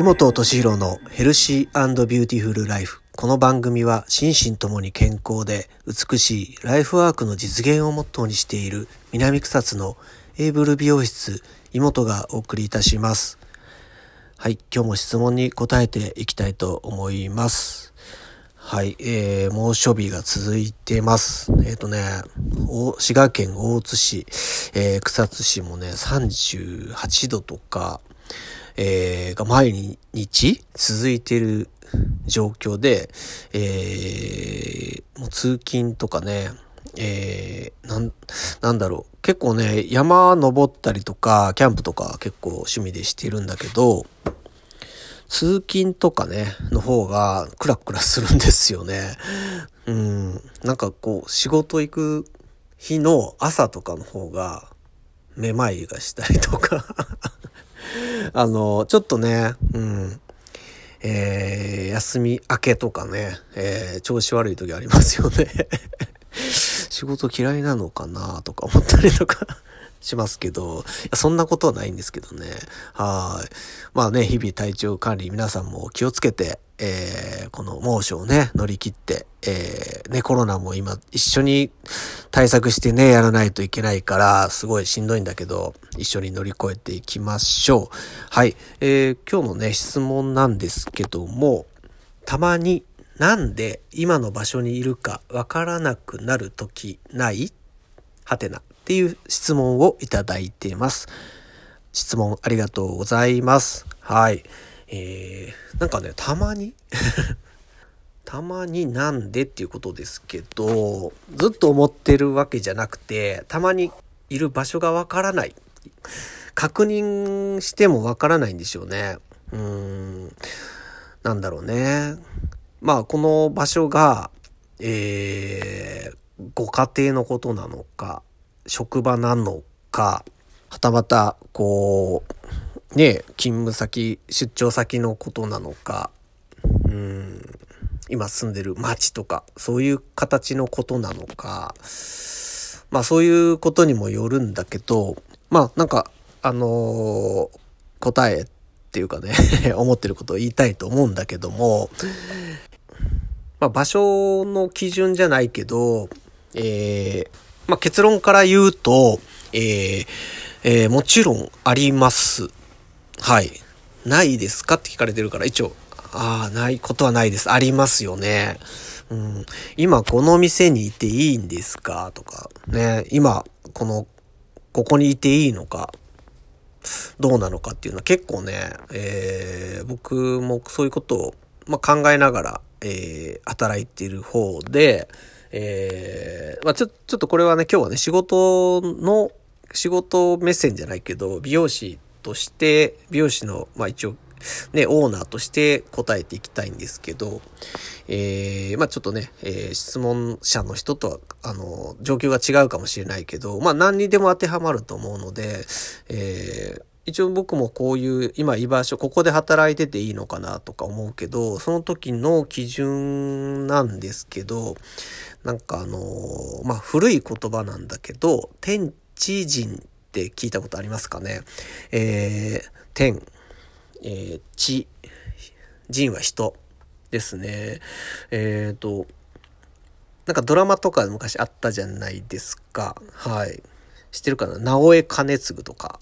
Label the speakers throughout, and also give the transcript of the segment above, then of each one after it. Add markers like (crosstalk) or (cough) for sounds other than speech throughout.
Speaker 1: 湯本敏弘のヘルシービューティフルライフ。この番組は心身ともに健康で美しいライフワークの実現をモットーにしている南草津のエイブル美容室湯本がお送りいたします。はい、今日も質問に答えていきたいと思います。はい、えー、猛暑日が続いてます。えっ、ー、とね、滋賀県大津市、えー、草津市もね、38度とか、えー、が毎日続いている状況で、えー、もう通勤とかね、えー、なん、なんだろう。結構ね、山登ったりとか、キャンプとか結構趣味でしてるんだけど、通勤とかね、の方がクラクラするんですよね。うん。なんかこう、仕事行く日の朝とかの方が、めまいがしたりとかあの、ちょっとね、うん。えー、休み明けとかね、えー、調子悪い時ありますよね (laughs) 仕事嫌いなのかなとか思ったりとかしますけど、そんなことはないんですけどね。はい。まあね、日々体調管理皆さんも気をつけて、えー、この猛暑をね、乗り切って、えー、ね、コロナも今一緒に対策してね、やらないといけないから、すごいしんどいんだけど、一緒に乗り越えていきましょう。はい。えー、今日のね、質問なんですけども、たまになんで今の場所にいるかわからなくなる時ない？はてな。っていう質問をいただいてます。質問ありがとうございます。はい。えー、なんかね、たまに？(laughs) たまになんでっていうことですけど、ずっと思ってるわけじゃなくて、たまにいる場所がわからない。確認してもわからないんでしょうね。うーん。なんだろうね。まあ、この場所が、えー、ご家庭のことなのか、職場なのか、はたまた、こう、ね、勤務先、出張先のことなのか、うん、今住んでる町とか、そういう形のことなのか、まあそういうことにもよるんだけど、まあなんか、あのー、答えっていうかね (laughs) 思ってることを言いたいと思うんだけども、まあ場所の基準じゃないけど、えー、まあ、結論から言うと、えー、えー、もちろんあります。はい。ないですかって聞かれてるから、一応、ああ、ないことはないです。ありますよね。うん、今この店にいていいんですか？とか、ね、今この、ここにいていいのか、どうなのかっていうのは結構ね、えー、僕もそういうことを、まあ、考えながら、えー、働いている方で、えー、まあちょ、ちょっとこれはね、今日はね、仕事の、仕事目線じゃないけど、美容師として、美容師の、まあ一応、ね、オーナーとして答えていきたいんですけど、えー、まあちょっとね、えー、質問者の人とは、あの、状況が違うかもしれないけど、まあ何にでも当てはまると思うので、えー、一応僕もこういう今居場所ここで働いてていいのかなとか思うけどその時の基準なんですけどなんかあのまあ古い言葉なんだけど天地人って聞いたことありますかね？えー、天、えー、地。人は人ですね。えっ、ー、となんかドラマとか昔あったじゃないですか。はい。知ってるかな？直江兼次とか。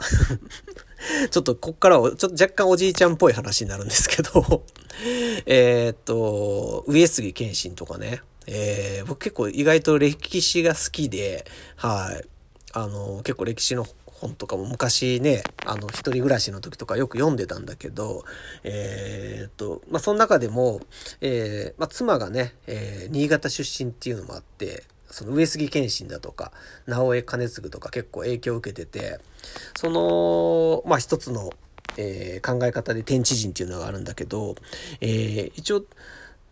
Speaker 1: (laughs) ちょっとこっからは、ちょっと若干おじいちゃんっぽい話になるんですけど (laughs) えっと、上杉謙信とかね、えー、僕結構意外と歴史が好きで、はい。あの、結構歴史の本とかも昔ね、あの、一人暮らしの時とかよく読んでたんだけど、えー、っと、まあ、その中でも、えー、まあ、妻がね、えー、新潟出身っていうのもあって、その上杉謙信だとか、直江兼次とか結構影響を受けてて、その、まあ一つの、えー、考え方で天地人っていうのがあるんだけど、えー、一応、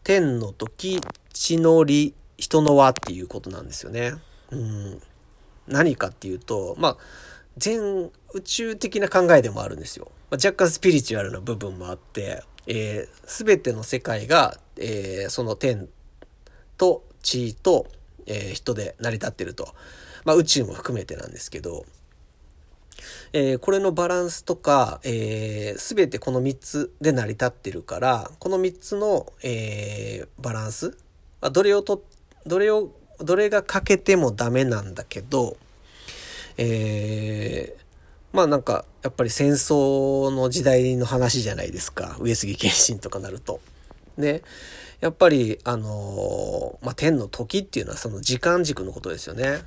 Speaker 1: 天の時、地の利、人の輪っていうことなんですよね。うん。何かっていうと、まあ、全宇宙的な考えでもあるんですよ。まあ、若干スピリチュアルな部分もあって、えー、全ての世界が、えー、その天と地と、えー、人で成り立ってると。まあ宇宙も含めてなんですけど、えー、これのバランスとか、えー、全てこの3つで成り立ってるから、この3つの、えー、バランス、どれをと、どれを、どれが欠けてもダメなんだけど、え、まあなんか、やっぱり戦争の時代の話じゃないですか。上杉謙信とかなると。ね。やっぱり、あのまあ、天の時っていうのはその時間軸のことですよね。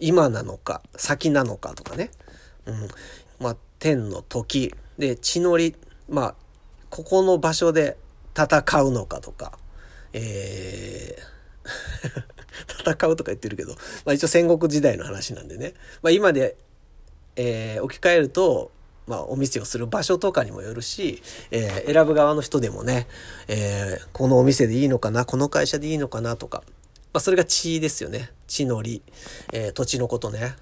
Speaker 1: 今なのか、先なのかとかね。うん。まあ、天の時。で、血のり、まあ、ここの場所で戦うのかとか、えー (laughs) 戦うとか言ってるけど、まあ一応戦国時代の話なんでね。まあ今で、えー、置き換えると、まあお店をする場所とかにもよるし、えー、選ぶ側の人でもね、えー、このお店でいいのかな、この会社でいいのかなとか、まあそれが地ですよね。地の利、えー、土地のことね。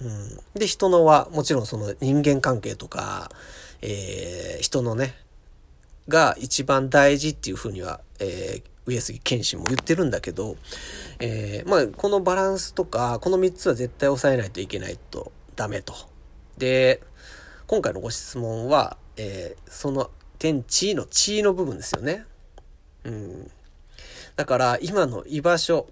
Speaker 1: うん。で、人のは、もちろんその人間関係とか、え、人のね、が一番大事っていうふうには、え、上杉謙信も言ってるんだけど、え、まあ、このバランスとか、この3つは絶対抑えないといけないとダメと。で、今回のご質問は、えー、その天地の地の部分ですよね。うん。だから、今の居場所、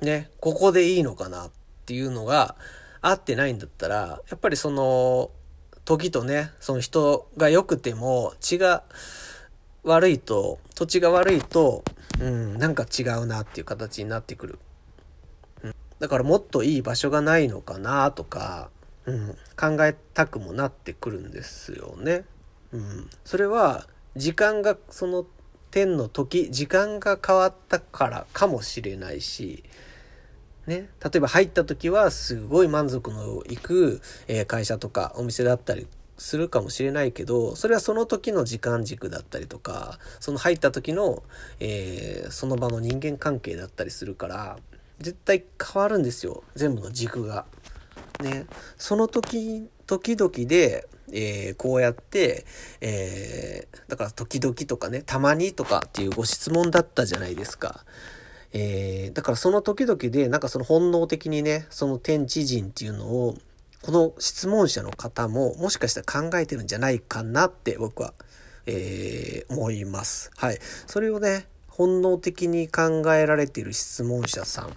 Speaker 1: ね、ここでいいのかなっていうのが合ってないんだったら、やっぱりその、時とね、その人が良くても血が悪いと、土地が悪いと、うん、なんか違うなっていう形になってくる。うん、だからもっといい場所がないのかなとか、うん、考えたくもなってくるんですよね。うん、それは時間がその天の時時間が変わったからかもしれないし、ね、例えば入った時はすごい満足のいく、え会社とかお店だったりするかもしれないけどそれはその時の時間軸だったりとかその入った時の、えー、その場の人間関係だったりするから絶対変わるんですよ全部の軸が。ね、その時時々で、えー、こうやって、えー、だから時々とかねたまにとかっていうご質問だったじゃないですか。えー、だからその時々でなんかその本能的にねその天地人っていうのをこの質問者の方ももしかしたら考えてるんじゃないかなって僕は、えー、思います。はい。それをね本能的に考えられている質問者さん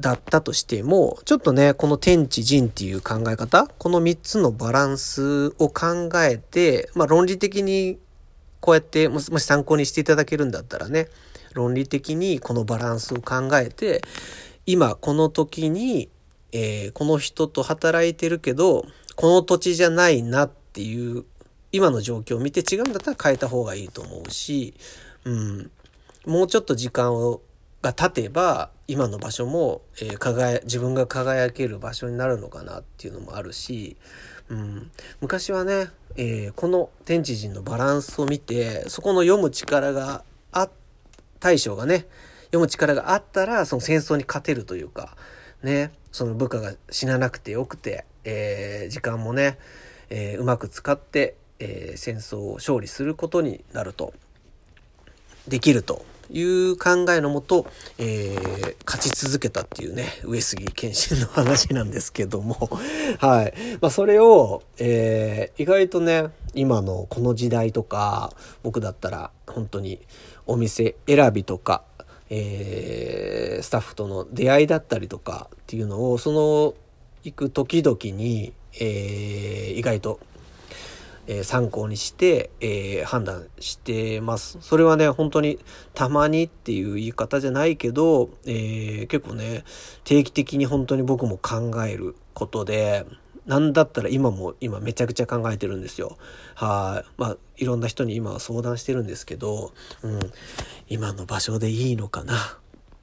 Speaker 1: だったとしても、ちょっとね、この天地人っていう考え方、この3つのバランスを考えて、まあ論理的にこうやってもし参考にしていただけるんだったらね、論理的にこのバランスを考えて、今この時に、えー、この人と働いてるけど、この土地じゃないなっていう、今の状況を見て違うんだったら変えた方がいいと思うし、うん、もうちょっと時間をが経てば今の場所も、えー、輝自分が輝ける場所になるのかなっていうのもあるし、うん、昔はね、えー、この天地人のバランスを見てそこの読む力があ大将がね読む力があったらその戦争に勝てるというかねその部下が死ななくてよくて、えー、時間もね、えうまく使って、え戦争を勝利することになるとできると。いう考えのもと、えー、勝ち続けたっていうね、上杉謙信の話なんですけども、(laughs) はい。まあ、それを、えー、意外とね、今のこの時代とか、僕だったら本当にお店選びとか、えー、スタッフとの出会いだったりとかっていうのを、その行く時々に、えー、意外とえ参考にして、えー、判断してます。それはね、本当にたまにっていう言い方じゃないけど、えー、結構ね、定期的に本当に僕も考えることで、なんだったら今も今めちゃくちゃ考えてるんですよ。はい。まあ、いろんな人に今は相談してるんですけど、うん、今の場所でいいのかな？っ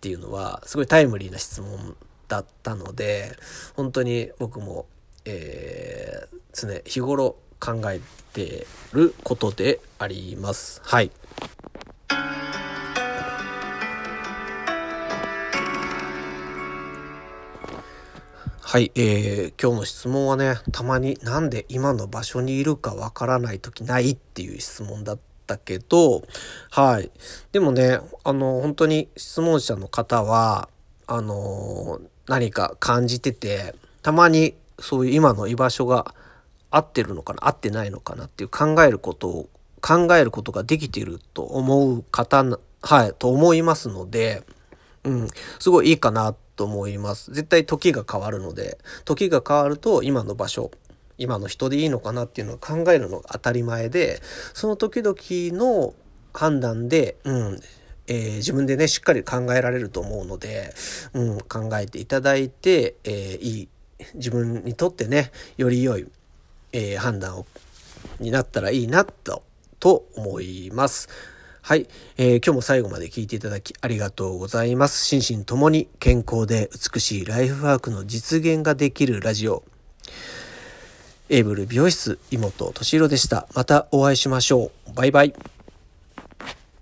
Speaker 1: ていうのは、すごいタイムリーな質問だったので、本当に僕も、えー、常日頃考えてることであります。はい。はい、えー、今日の質問はね、たまになんで今の場所にいるかわからない時ないっていう質問だったけど、はい。でもね、あの、本当に質問者の方は、あの、何か感じてて、たまにそういう今の居場所が合ってるのかな合ってないのかなっていう考えることを考えることができていると思う方はいと思いますのでうんすごいいいかなと思います。絶対時が変わるので時が変わると今の場所今の人でいいのかなっていうのを考えるのが当たり前でその時々の判断で、うんえー、自分でねしっかり考えられると思うので、うん、考えていただいて、えー、いい自分にとってねより良い、えー、判断をになったらいいなとと思います。はい、えー、今日も最後まで聞いていただきありがとうございます。心身ともに健康で美しいライフワークの実現ができるラジオ。エイブル美容室妹敏弘でした。またお会いしましょう。バイバイ。